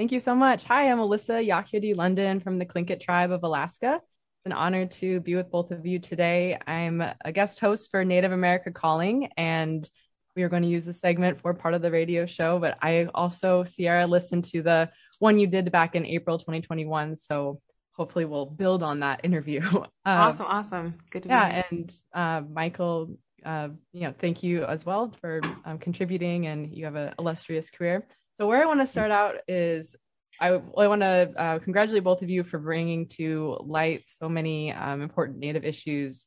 Thank you so much. Hi, I'm Alyssa Yakyadi London from the Tlingit tribe of Alaska. It's an honor to be with both of you today. I'm a guest host for Native America Calling, and we are going to use the segment for part of the radio show. But I also, Sierra, listened to the one you did back in April 2021. So hopefully we'll build on that interview. Um, awesome, awesome. Good to yeah, be here. and uh, Michael, uh, you know, thank you as well for um, contributing, and you have an illustrious career. So where I want to start out is I, I want to uh, congratulate both of you for bringing to light so many um, important Native issues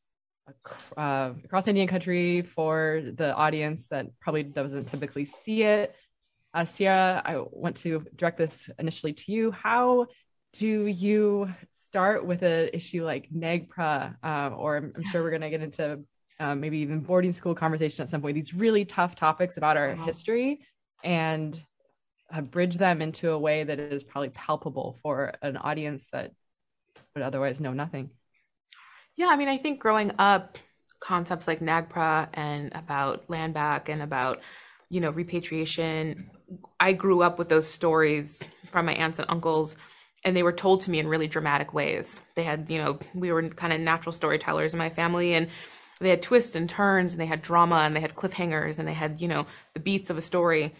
uh, across Indian country for the audience that probably doesn't typically see it. Uh, Sierra, I want to direct this initially to you. How do you start with an issue like NAGPRA, uh, or I'm, I'm, sure we're going to get into uh, maybe even boarding school conversation at some point, these really tough topics about our uh-huh. history and bridge them into a way that is probably palpable for an audience that would otherwise know nothing. Yeah, I mean, I think growing up, concepts like NAGPRA and about land back and about, you know, repatriation, I grew up with those stories from my aunts and uncles and they were told to me in really dramatic ways. They had, you know, we were kind of natural storytellers in my family and they had twists and turns and they had drama and they had cliffhangers and they had, you know, the beats of a story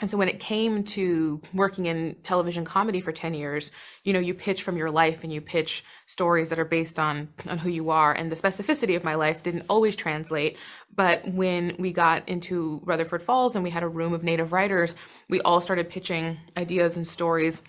and so when it came to working in television comedy for 10 years you know you pitch from your life and you pitch stories that are based on on who you are. And the specificity of my life didn't always translate. But when we got into rutherford falls and we had a room of native writers we all started pitching ideas and stories.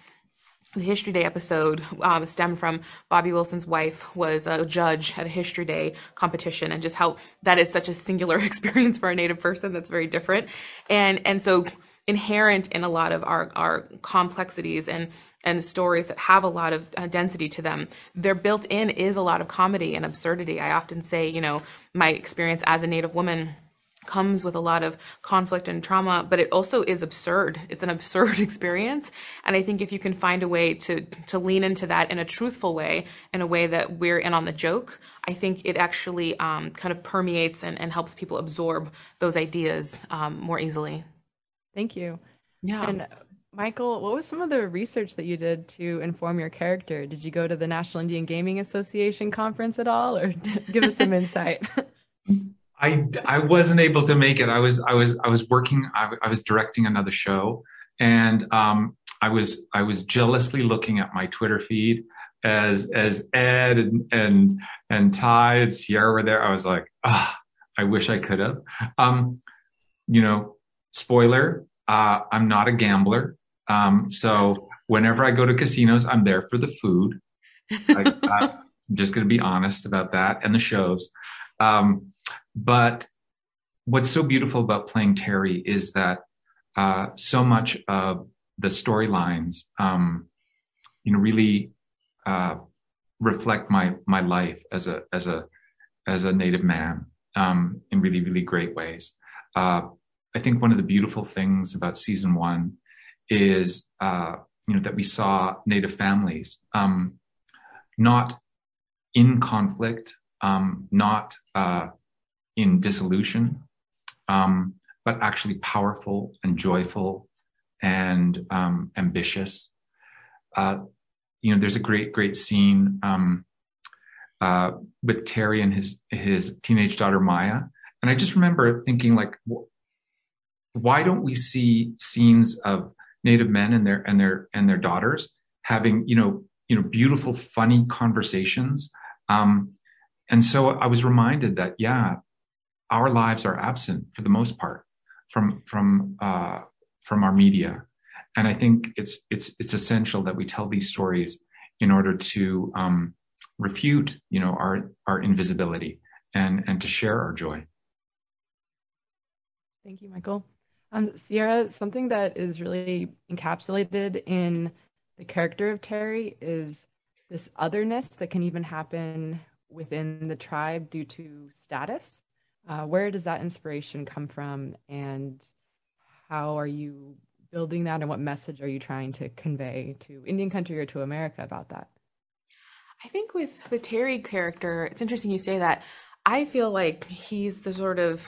The History Day episode um, stemmed from Bobby Wilson's wife was a judge at a History Day competition, and just how that is such a singular experience for a Native person that's very different. And and so inherent in a lot of our, our complexities and and stories that have a lot of uh, density to them. They're built in is a lot of comedy and absurdity. I often say you know my experience as a native woman comes with a lot of conflict and trauma but it also is absurd. It's an absurd experience. And i think if you can find a way to to lean into that in a truthful way in a way that we're in on the joke i think it actually um, kind of permeates and, and helps people absorb those ideas um, more easily Thank you. Yeah. And Michael, what was some of the research that you did to inform your character? Did you go to the National Indian Gaming Association conference at all, or give us some insight? I, I wasn't able to make it. I was I was I was working. I, I was directing another show, and um, I was I was jealously looking at my Twitter feed as as Ed and and and Ty and Sierra were there. I was like, ah, I wish I could have. Um, you know, spoiler, uh, I'm not a gambler. Um, so whenever I go to casinos, I'm there for the food. I, am just going to be honest about that and the shows. Um, but what's so beautiful about playing Terry is that uh, so much of the storylines, um, you know, really uh, reflect my my life as a as a as a native man um, in really really great ways. Uh, I think one of the beautiful things about season one is, uh, you know, that we saw Native families um, not in conflict, um, not uh, in dissolution, um, but actually powerful and joyful and um, ambitious. Uh, you know, there's a great, great scene um, uh, with Terry and his his teenage daughter Maya, and I just remember thinking, like, why don't we see scenes of native men and their and their and their daughters having you know you know beautiful funny conversations? Um, and so i was reminded that yeah our lives are absent for the most part from from uh, from our media. And i think it's it's it's essential that we tell these stories in order to um, refute you know our our invisibility and and to share our joy. Thank you michael um, Sierra, something that is really encapsulated in the character of Terry is this otherness that can even happen within the tribe due to status. Uh, where does that inspiration come from, and how are you building that, and what message are you trying to convey to Indian country or to America about that? I think with the Terry character, it's interesting you say that. I feel like he's the sort of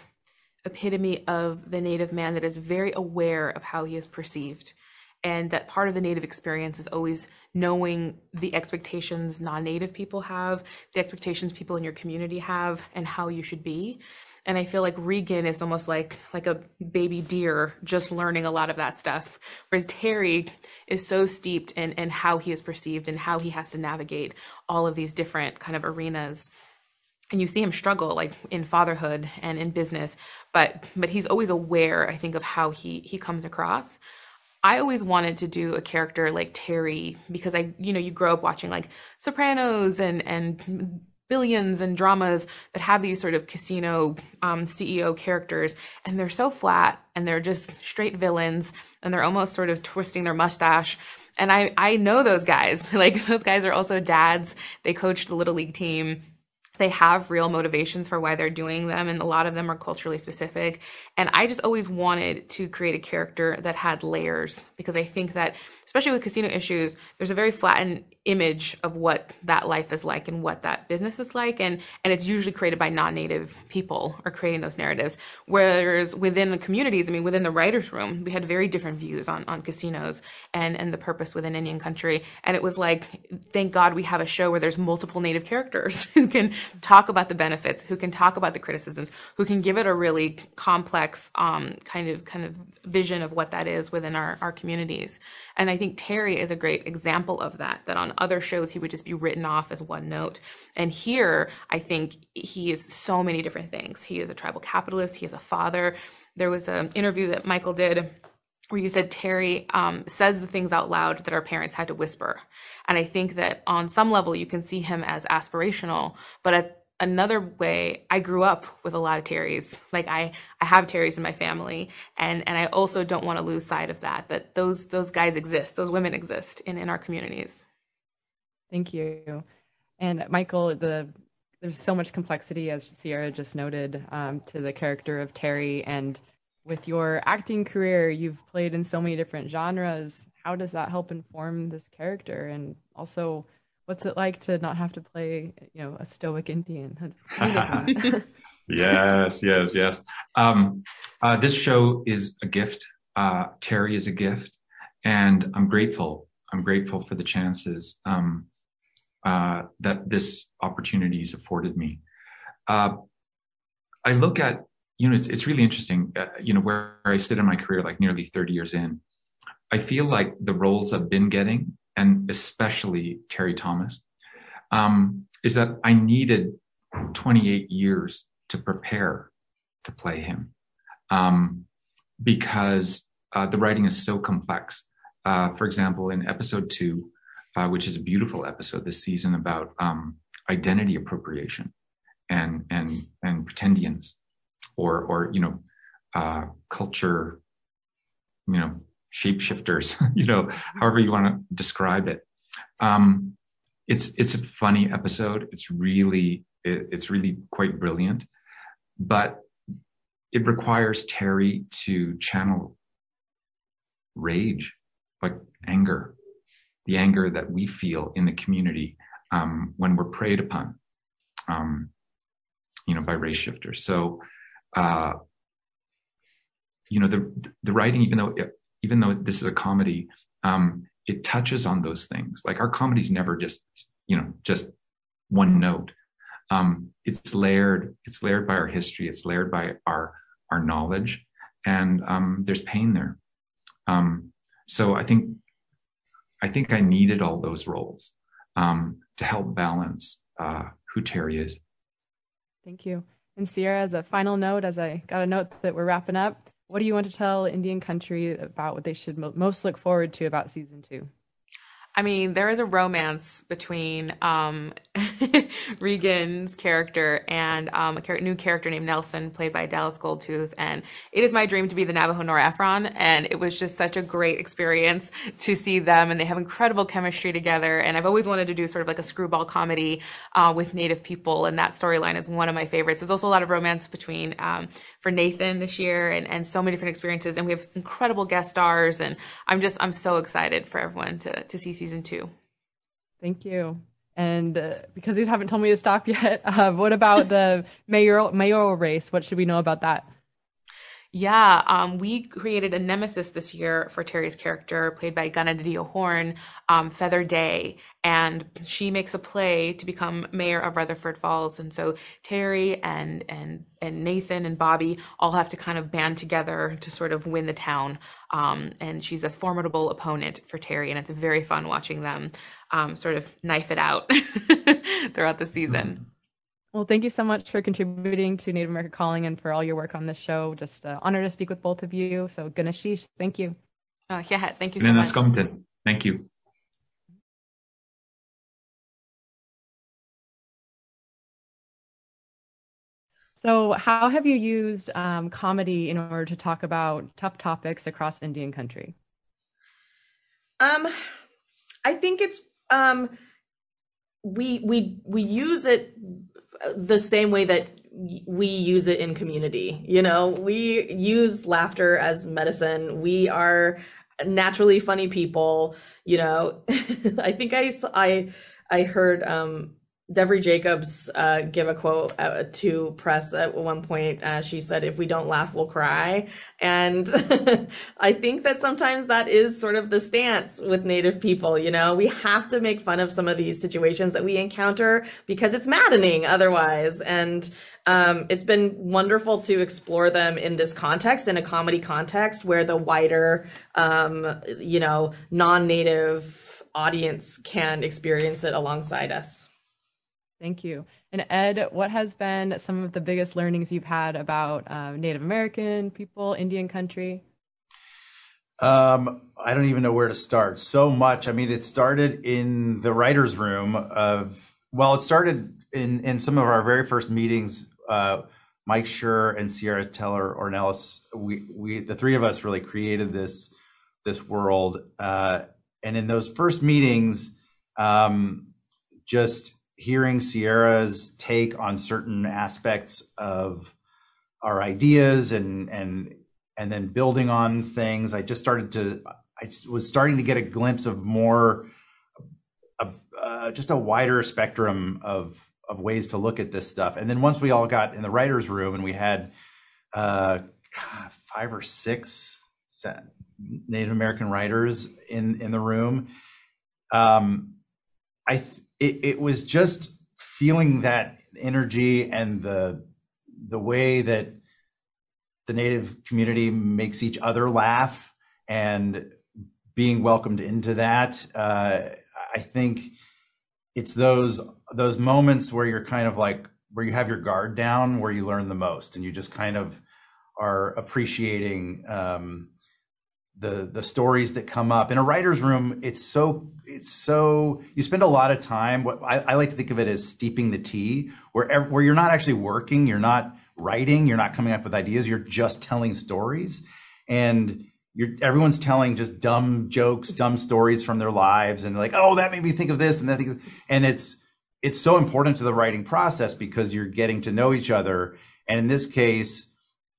epitome of the native man that is very aware of how he is perceived. And that part of the native experience is always knowing the expectations non-native people have the expectations people in your community have and how you should be. And i feel like reagan is almost like like a baby deer just learning a lot of that stuff. Whereas terry is so steeped in in how he is perceived and how he has to navigate all of these different kind of arenas and you see him struggle like in fatherhood and in business but but he's always aware i think of how he he comes across. I always wanted to do a character like terry because i you know you grow up watching like sopranos and and billions and dramas that have these sort of casino um, ceo characters and they're so flat and they're just straight villains and they're almost sort of twisting their mustache. And i i know those guys. Like those guys are also dads. They coached the little league team they have real motivations for why they're doing them and a lot of them are culturally specific. And i just always wanted to create a character that had layers because i think that especially with casino issues there's a very flattened image of what that life is like and what that business is like. And and it's usually created by non-native people are creating those narratives. Whereas within the communities i mean within the writers room we had very different views on on casinos and and the purpose within indian country. And it was like thank god we have a show where there's multiple native characters who can talk about the benefits who can talk about the criticisms who can give it a really complex um, kind of kind of vision of what that is within our our communities. And i think terry is a great example of that that on other shows he would just be written off as one note. And here i think he is so many different things. He is a tribal capitalist. He is a father. There was an interview that michael did where you said Terry um, says the things out loud that our parents had to whisper. And I think that on some level you can see him as aspirational, but at another way, I grew up with a lot of Terrys. Like I, I have Terrys in my family, and and I also don't want to lose sight of that. That those those guys exist, those women exist in in our communities. Thank you. And Michael, the there's so much complexity, as Sierra just noted, um, to the character of Terry. And with your acting career, you've played in so many different genres. How does that help inform this character? And also, what's it like to not have to play, you know, a stoic Indian? yes, yes, yes. Um, uh, this show is a gift. Uh, Terry is a gift, and I'm grateful. I'm grateful for the chances. Um, uh, that this opportunity has afforded me. Uh, I look at, you know, it's, it's really interesting, uh, you know, where I sit in my career, like nearly 30 years in, I feel like the roles I've been getting, and especially Terry Thomas, um, is that I needed 28 years to prepare to play him um, because uh, the writing is so complex. Uh, for example, in episode two, uh, which is a beautiful episode this season about um, identity appropriation and and and pretendians, or or you know, uh, culture, you know, shapeshifters, you know, however you want to describe it. Um, it's it's a funny episode. It's really it, it's really quite brilliant, but it requires Terry to channel rage, like anger, the anger that we feel in the community um, when we're preyed upon, um, you know, by race shifters. So, uh, you know, the the writing, even though even though this is a comedy, um, it touches on those things. Like our comedy's never just you know just one note. Um, it's layered. It's layered by our history. It's layered by our our knowledge, and um, there's pain there. Um, so I think I think I needed all those roles um, to help balance uh, who Terry is. Thank you. And Sierra, as a final note, as I got a note that we're wrapping up, what do you want to tell Indian country about what they should most look forward to about season two? I mean, there is a romance between um, Reagan's character and um, a new character named Nelson, played by Dallas Goldtooth. And it is my dream to be the Navajo Nora Ephron. And it was just such a great experience to see them. And they have incredible chemistry together. And I've always wanted to do sort of like a screwball comedy uh, with Native people. And that storyline is one of my favorites. There's also a lot of romance between um, for Nathan this year and, and so many different experiences. And we have incredible guest stars. And I'm just, I'm so excited for everyone to, to see season two. Thank you. And uh, because these haven't told me to stop yet, uh, what about the mayoral mayoral race? What should we know about that? Yeah, um, we created a nemesis this year for Terry's character, played by Gunna Didio Horn, um, Feather Day, and she makes a play to become mayor of Rutherford Falls. And so Terry and and and Nathan and Bobby all have to kind of band together to sort of win the town. Um, and she's a formidable opponent for Terry, and it's very fun watching them um, sort of knife it out throughout the season. Mm-hmm. Well, thank you so much for contributing to Native America Calling and for all your work on this show. Just an honor to speak with both of you. So, Gunalchéesh, thank you. Uh, yeah, thank you so much. Thank you. So, how have you used um, comedy in order to talk about tough topics across Indian country? Um, I think it's um, we we we use it the same way that we use it in community. You know, we use laughter as medicine. We are naturally funny people. You know, I think I I I heard um Devery Jacobs uh, give a quote uh, to press at one point. Uh, she said, "If we don't laugh, we'll cry." And I think that sometimes that is sort of the stance with Native people. You know, we have to make fun of some of these situations that we encounter because it's maddening otherwise. And um, it's been wonderful to explore them in this context, in a comedy context, where the wider, um, you know, non-native audience can experience it alongside us. Thank you. And Ed, what has been some of the biggest learnings you've had about uh, Native American people, Indian country? Um, I don't even know where to start. So much. I mean, it started in the writers' room of. Well, it started in in some of our very first meetings. Uh, Mike Schur and Sierra Teller Ornelas, we we the three of us really created this this world. Uh, and in those first meetings, um, just hearing Sierra's take on certain aspects of our ideas and and and then building on things. I just started to I was starting to get a glimpse of more uh, just a wider spectrum of of ways to look at this stuff. And then once we all got in the writers' room and we had uh, five or six Native American writers in in the room, um, I it, it was just feeling that energy and the the way that the native community makes each other laugh and being welcomed into that uh, i think it's those those moments where you're kind of like where you have your guard down where you learn the most and you just kind of are appreciating um, the the stories that come up. In a writer's room it's so it's so you spend a lot of time what I, I, like to think of it as steeping the tea where where you're not actually working you're not writing you're not coming up with ideas you're just telling stories. And you're everyone's telling just dumb jokes dumb stories from their lives and like oh that made me think of this and that thing. And it's it's so important to the writing process because you're getting to know each other. And in this case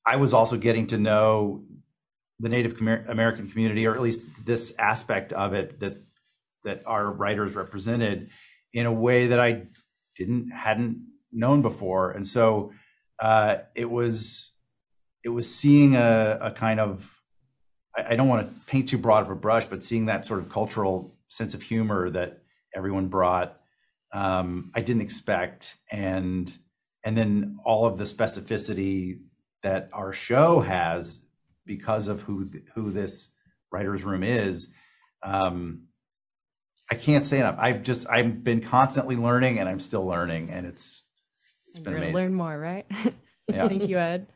I was also getting to know the Native American community, or at least this aspect of it that that our writers represented in a way that I didn't hadn't known before, and so uh, it was it was seeing a, a kind of I, I don't want to paint too broad of a brush, but seeing that sort of cultural sense of humor that everyone brought, um, I didn't expect, and and then all of the specificity that our show has because of who who this writers room is um, i can't say enough. I've just i've been constantly learning and i'm still learning and it's it's been amazing. learn more right? Yeah. thank you ed.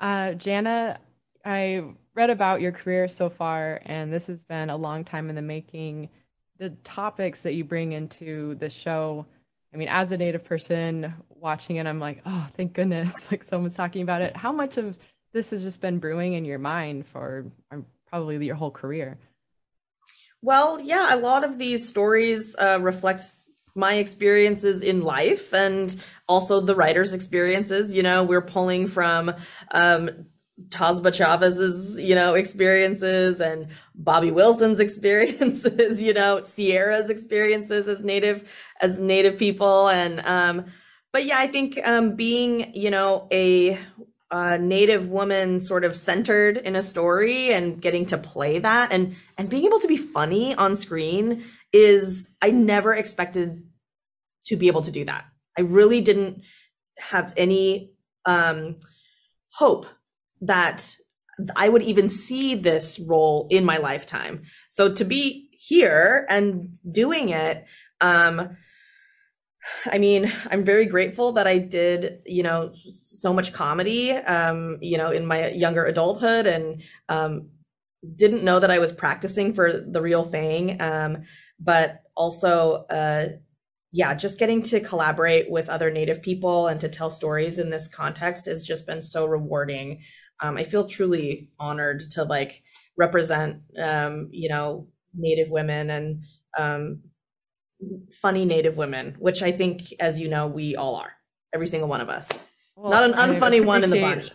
Uh, jana i read about your career so far and this has been a long time in the making. The topics that you bring into the show i mean as a native person watching it i'm like oh thank goodness. Like someone's talking about it. How much of this has just been brewing in your mind for um, probably your whole career. Well, yeah, a lot of these stories uh, reflect my experiences in life and also the writer's experiences. You know, we're pulling from um, Tazbah Chavez's, you know, experiences and Bobby Wilson's experiences, you know, Sierra's experiences as native as native people and um but yeah, I think um being, you know, a a native woman sort of centered in a story and getting to play that and and being able to be funny on screen is I never expected to be able to do that. I really didn't have any um, hope that I would even see this role in my lifetime. So to be here and doing it, um, I mean, I'm very grateful that I did, you know, so much comedy, um, you know, in my younger adulthood and um, didn't know that I was practicing for the real thing. Um, but also, uh, yeah, just getting to collaborate with other Native people and to tell stories in this context has just been so rewarding. Um, I feel truly honored to like represent, um, you know, Native women and um, funny Native women, which I think, as you know, we all are, every single one of us. Well, Not an unfunny one in the bunch.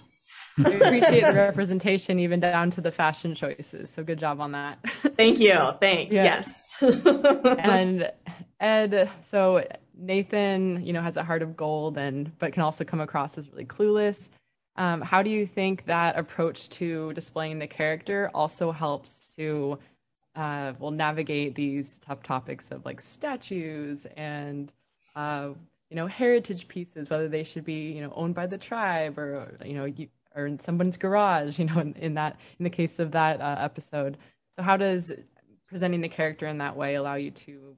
I appreciate the representation, even down to the fashion choices. So good job on that. Thank you. Thanks. Yes. and Ed, so Nathan, you know, has a heart of gold, and but can also come across as really clueless. Um, how do you think that approach to displaying the character also helps to uh, will navigate these tough topics of like statues and uh, you know heritage pieces, whether they should be you know owned by the tribe or you know or in someone's garage. You know, in, in that in the case of that uh, episode. So how does presenting the character in that way allow you to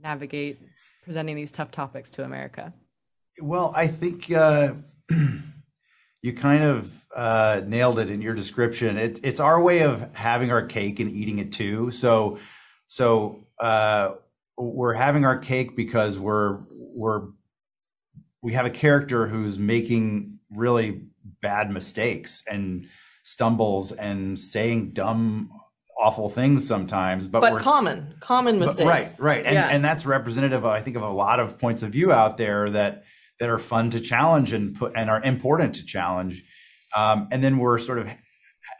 navigate presenting these tough topics to America? Well, I think uh, you kind of uh, nailed it in your description. It, it's our way of having our cake and eating it too. So, so uh, we're having our cake because we're we're we have a character who's making really bad mistakes and stumbles and saying dumb awful things sometimes but, but common common mistakes but, right right and, yeah. and that's representative i think of a lot of points of view out there that that are fun to challenge and put and are important to challenge um, and then we're sort of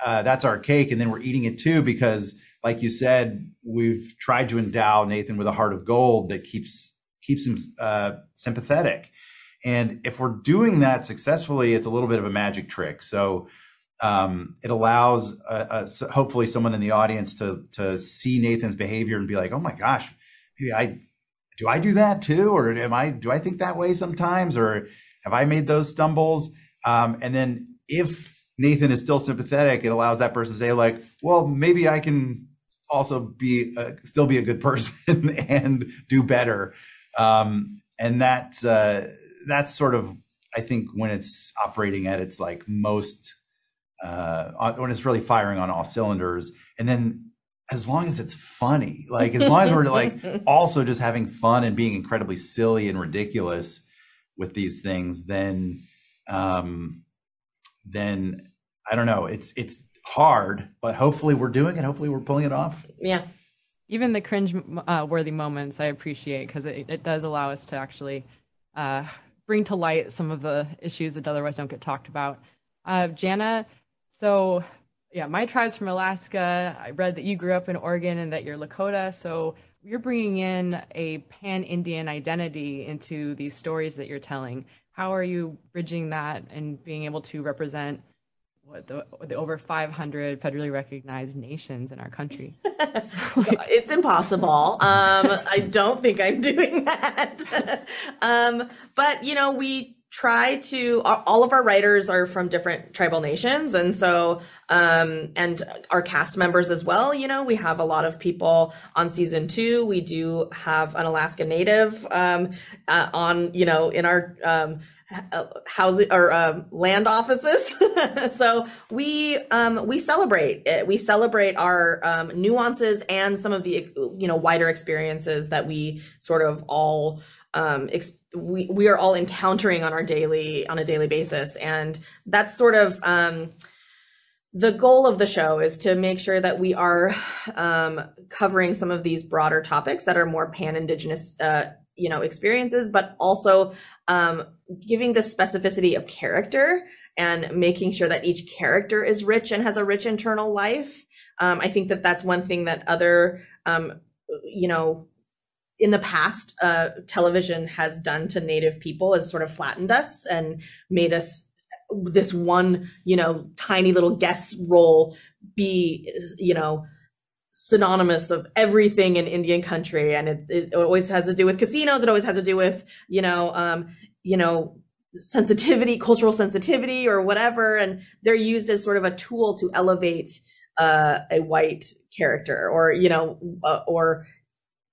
uh, that's our cake, and then we're eating it too because, like you said, we've tried to endow Nathan with a heart of gold that keeps keeps him uh, sympathetic. And if we're doing that successfully, it's a little bit of a magic trick. So um, it allows uh, uh, hopefully someone in the audience to to see Nathan's behavior and be like, "Oh my gosh, maybe I do I do that too, or am I do I think that way sometimes, or have I made those stumbles?" Um, and then if Nathan is still sympathetic, it allows that person to say like, well, maybe I can also be a, still be a good person and do better. Um, and that uh, that's sort of I think when it's operating at its like most uh, when it's really firing on all cylinders, and then as long as it's funny, like as long as we're like also just having fun and being incredibly silly and ridiculous with these things, then um, then I don't know. It's it's hard, but hopefully we're doing it. Hopefully we're pulling it off. Yeah. Even the cringe uh, worthy moments I appreciate because it, it does allow us to actually uh, bring to light some of the issues that otherwise don't get talked about. Uh, Jana, so yeah, my tribe's from Alaska. I read that you grew up in Oregon and that you're Lakota. So you're bringing in a pan Indian identity into these stories that you're telling how are you bridging that and being able to represent what the, the over 500 federally recognized nations in our country? it's impossible. Um, I don't think I'm doing that. um, but you know, we try to all of our writers are from different tribal nations and so um and our cast members as well you know we have a lot of people on season two we do have an alaska native um uh, on you know in our um housing or um, land offices. so we um, we celebrate it. We celebrate our um, nuances and some of the you know wider experiences that we sort of all um, we we are all encountering on our daily on a daily basis, and that's sort of um, the goal of the show is to make sure that we are um, covering some of these broader topics that are more pan indigenous uh, you know experiences but also um, giving the specificity of character and making sure that each character is rich and has a rich internal life. Um, i think that that's one thing that other um, you know in the past, uh, television has done to Native people is sort of flattened us and made us this one, you know, tiny little guest role be, you know, synonymous of everything in Indian country, and it, it always has to do with casinos. It always has to do with, you know, um, you know, sensitivity, cultural sensitivity, or whatever, and they're used as sort of a tool to elevate uh, a white character, or you know, uh, or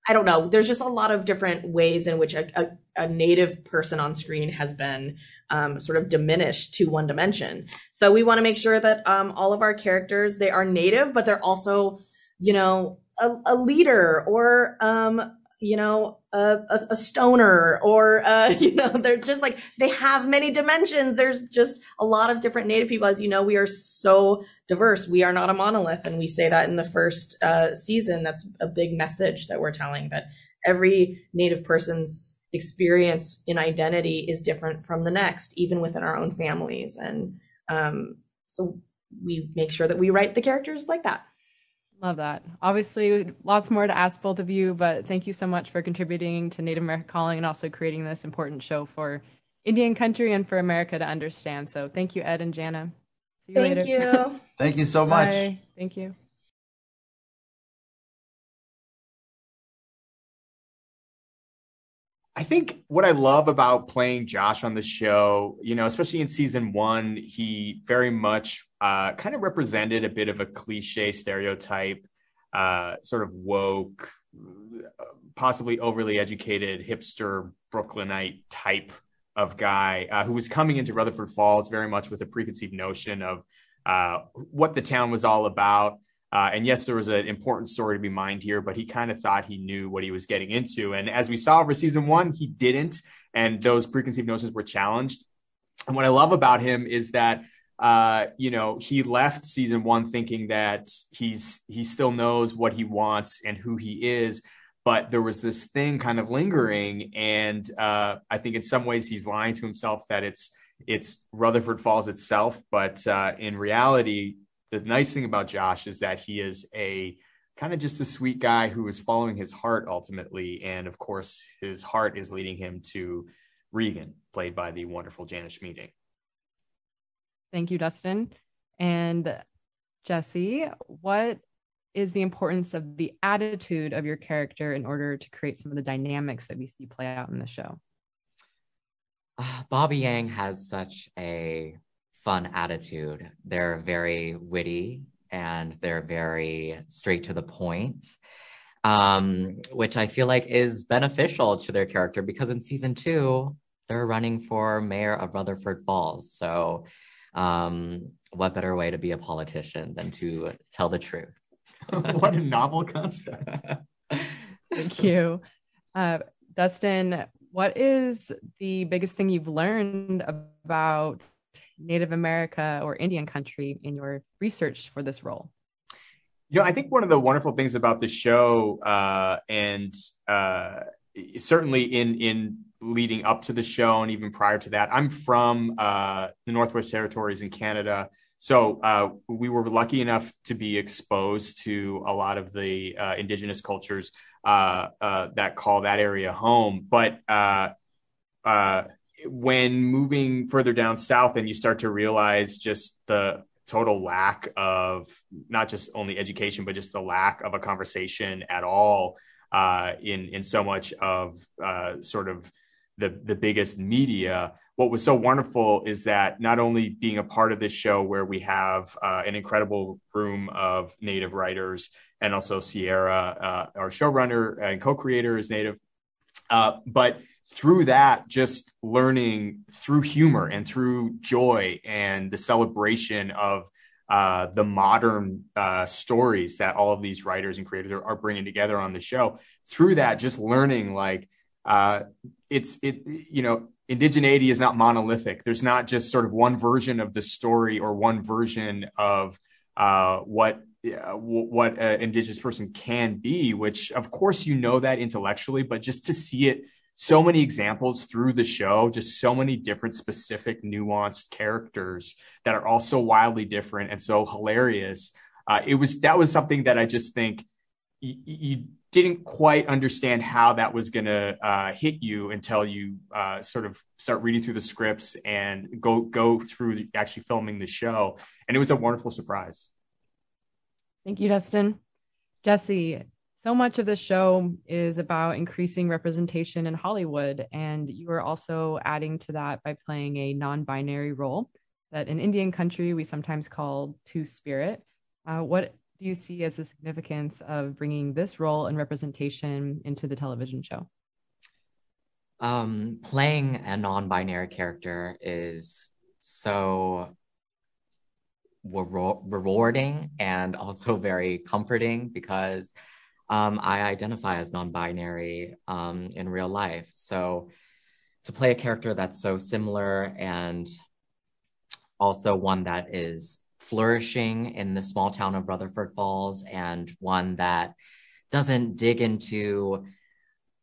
I don't know. There's just a lot of different ways in which a, a, a native person on screen has been um, sort of diminished to one dimension. So we want to make sure that um, all of our characters they are native, but they're also, you know, a, a leader or um, you know a, a, a stoner or uh, you know they're just like they have many dimensions. There's just a lot of different native people. As you know we are so diverse. We are not a monolith. And we say that in the first uh, season. That's a big message that we're telling that every native person's experience in identity is different from the next even within our own families. And um, so we make sure that we write the characters like that Love that. Obviously, lots more to ask both of you, but thank you so much for contributing to Native America Calling and also creating this important show for Indian country and for America to understand. So thank you, Ed and Jana. See you thank later. you. thank you so much. Bye. Thank you. I think what I love about playing Josh on the show, you know, especially in season one, he very much uh, kind of represented a bit of a cliche stereotype, uh, sort of woke, possibly overly educated hipster Brooklynite type of guy uh, who was coming into Rutherford Falls very much with a preconceived notion of uh, what the town was all about uh, and yes, there was an important story to be mined here, but he kind of thought he knew what he was getting into. And as we saw over season one, he didn't. And those preconceived notions were challenged. And what I love about him is that uh, you know, he left season one thinking that he's he still knows what he wants and who he is, but there was this thing kind of lingering, and uh, I think in some ways he's lying to himself that it's it's Rutherford Falls itself, but uh, in reality, the nice thing about Josh is that he is a kind of just a sweet guy who is following his heart ultimately. And of course, his heart is leading him to Reagan, played by the wonderful Jana Schmieding. Thank you, Dustin. And Jesse, what is the importance of the attitude of your character in order to create some of the dynamics that we see play out in the show? Uh, Bobby Yang has such a fun attitude. They're very witty and they're very straight to the point, um, which I feel like is beneficial to their character because in season two, they're running for mayor of Rutherford Falls. So, um, what better way to be a politician than to tell the truth? what a novel concept. Thank you. Uh, Dustin, what is the biggest thing you've learned about Native America or Indian country in your research for this role? You know, I think one of the wonderful things about the show, uh, and uh, certainly in in leading up to the show and even prior to that, I'm from uh, the Northwest Territories in Canada. So uh, we were lucky enough to be exposed to a lot of the uh, indigenous cultures uh, that call that area home. But when moving further down south and you start to realize just the total lack of not just only education but just the lack of a conversation at all uh, in in so much of uh, sort of the the biggest media. What was so wonderful is that not only being a part of this show where we have uh, an incredible room of native writers and also sierra uh, our showrunner and co-creator is native uh, but through that, just learning through humor and through joy and the celebration of uh, the modern uh, stories that all of these writers and creators are, are, bringing together on the show. Through that, just learning like uh, it's it you know indigeneity is not monolithic. There's not just sort of one version of the story or one version of uh, what uh, what an indigenous person can be. Which of course you know that intellectually, but just to see it so many examples through the show, just so many different specific nuanced characters that are all so wildly different and so hilarious. Uh, it was that was something that I just think you, you didn't quite understand how that was going to uh, hit you until you uh, sort of start reading through the scripts and go go through the, actually filming the show. And it was a wonderful surprise. Thank you, Dustin. Jesse, so much of the show is about increasing representation in Hollywood, and you are also adding to that by playing a non-binary role that in Indian country we sometimes call two spirit. Uh, what do you see as the significance of bringing this role and representation into the television show? Um, playing a non-binary character is so rewarding and also very comforting because um, I identify as non-binary um, in real life. So to play a character that's so similar and also one that is flourishing in the small town of Rutherford Falls and one that doesn't dig into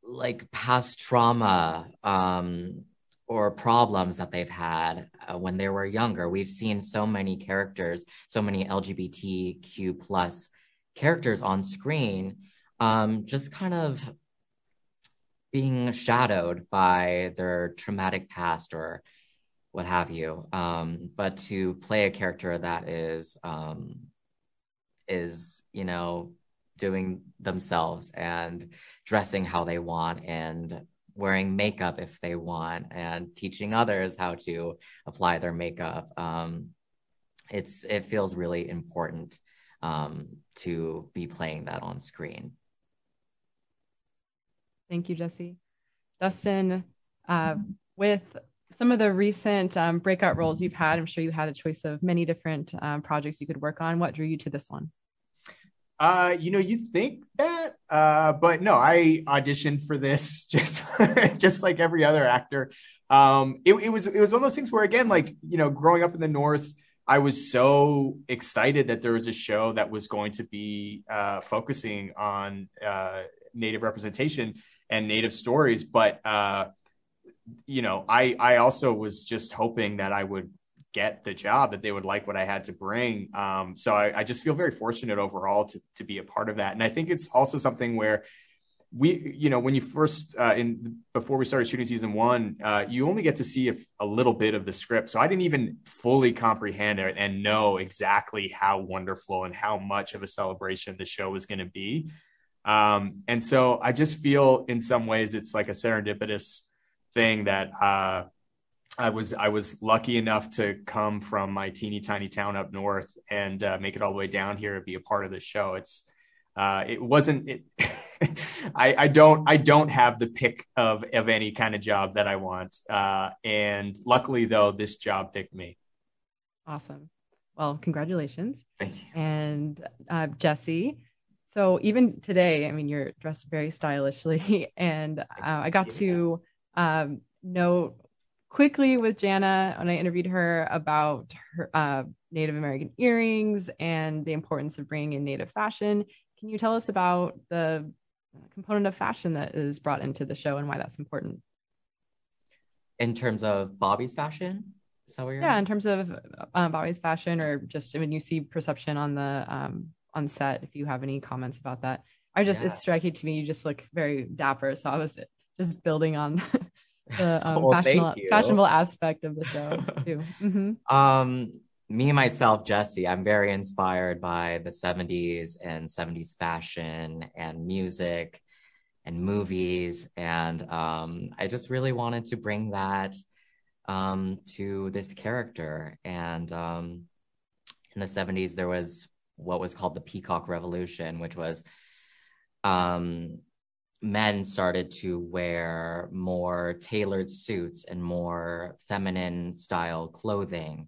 like past trauma um, or problems that they've had uh, when they were younger. We've seen so many characters, so many LGBTQ plus characters on screen, um, just kind of being shadowed by their traumatic past or what have you. Um, but to play a character that is um, is you know doing themselves and dressing how they want and wearing makeup if they want and teaching others how to apply their makeup um, it's it feels really important um, to be playing that on screen thank you jesse dustin uh, with some of the recent um, breakout roles you've had, I'm sure you had a choice of many different um, projects you could work on. What drew you to this one? Uh, you know, you'd think that, uh, but no, I auditioned for this just just like every other actor. Um, it, it was it was one of those things where again, like you know, growing up in the North, I was so excited that there was a show that was going to be uh, focusing on uh, Native representation and Native stories, but uh, you know, I I also was just hoping that I would get the job that they would like what I had to bring. Um, so I, I, just feel very fortunate overall to to be a part of that. And I think it's also something where we, you know, when you first uh, in before we started shooting season one, uh, you only get to see a, a, little bit of the script. So I didn't even fully comprehend it and know exactly how wonderful and how much of a celebration the show was going to be. Um, and so I just feel in some ways it's like a serendipitous thing that uh, I was I was lucky enough to come from my teeny tiny town up north and uh, make it all the way down here and be a part of the show. It's uh, it wasn't it. I, I don't I don't have the pick of of any kind of job that I want, uh, and luckily though this job picked me. Awesome. Well, congratulations. Thank you. And uh, Jesse, so even today, I mean, you're dressed very stylishly, and uh, I got to um, know quickly with Jana when I interviewed her about her uh, Native American earrings and the importance of bringing in Native fashion. Can you tell us about the component of fashion that is brought into the show and why that's important? In terms of Bobby's fashion? Is that what you're yeah, in terms of uh, Bobby's fashion or just when you see perception on the um, on set, if you have any comments about that. I just, it's striking to me, you just look very dapper. So I was just building on the um, well, fashionable, fashionable aspect of the show too. Mm-hmm. Um, me myself, Jesse, I'm very inspired by the 70s and 70s fashion and music and movies, and um, I just really wanted to bring that um, to this character. And um, in the 70s, there was what was called the Peacock Revolution, which was um, men started to wear more tailored suits and more feminine style clothing.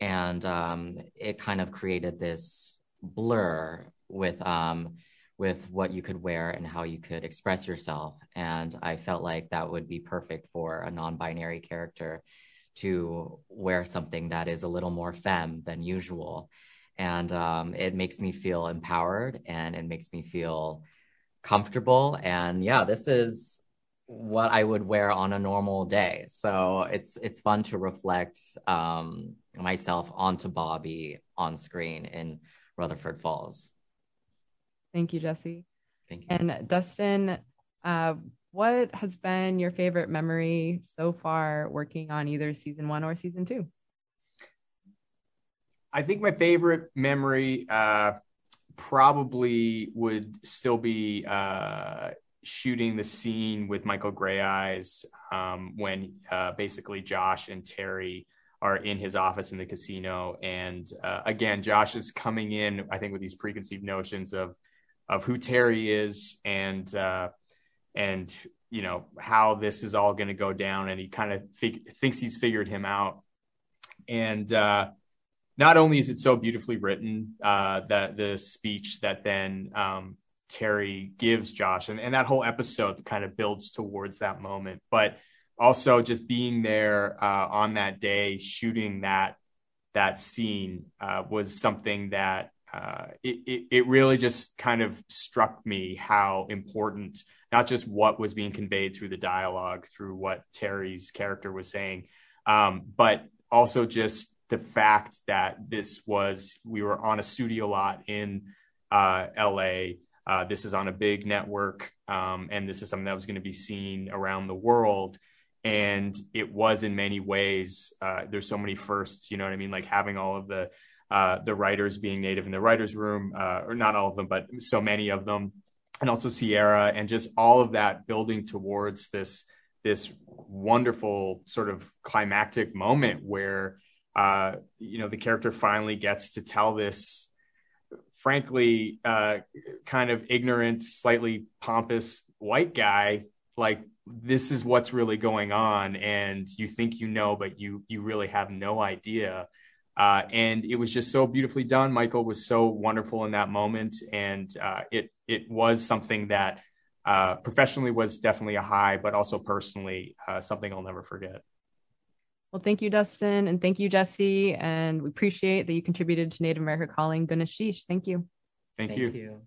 And um, it kind of created this blur with um, with what you could wear and how you could express yourself. And I felt like that would be perfect for a non-binary character to wear something that is a little more femme than usual. And um, it makes me feel empowered and it makes me feel comfortable. And yeah, this is what I would wear on a normal day. So it's it's fun to reflect um, myself onto Bobby on screen in Rutherford Falls. Thank you, Jesse. Thank you. And Dustin, uh, what has been your favorite memory so far working on either season one or season two? I think my favorite memory uh, probably would still be uh, shooting the scene with Michael Greyeyes um, when uh, basically Josh and Terry are in his office in the casino, and uh, again, Josh is coming in, I think, with these preconceived notions of of who Terry is and uh, and you know how this is all going to go down, and he kind of fig- thinks he's figured him out, and uh, not only is it so beautifully written, uh, that the speech that then um, Terry gives Josh, and, and that whole episode kind of builds towards that moment. But also just being there uh, on that day, shooting that that scene uh, was something that uh, it, it, it really just kind of struck me how important not just what was being conveyed through the dialogue, through what Terry's character was saying, um, but also just the fact that this was we were on a studio lot in uh, LA uh, this is on a big network, um, and this is something that was going to be seen around the world. And it was in many ways. Uh, there's so many firsts, you know what I mean? Like having all of the uh, the writers being native in the writers' room, uh, or not all of them, but so many of them, and also Sierra, and just all of that building towards this this wonderful sort of climactic moment where uh, you know the character finally gets to tell this frankly uh, kind of ignorant, slightly pompous white guy, like this is what's really going on, and you think you know, but you you really have no idea. Uh, and it was just so beautifully done. Michael was so wonderful in that moment, and uh, it it was something that uh, professionally was definitely a high, but also personally uh, something I'll never forget. Well, thank you, Dustin, and thank you, Jesse. And we appreciate that you contributed to Native America Calling. Gunalchéesh. Thank you. Thank, Thank you. you.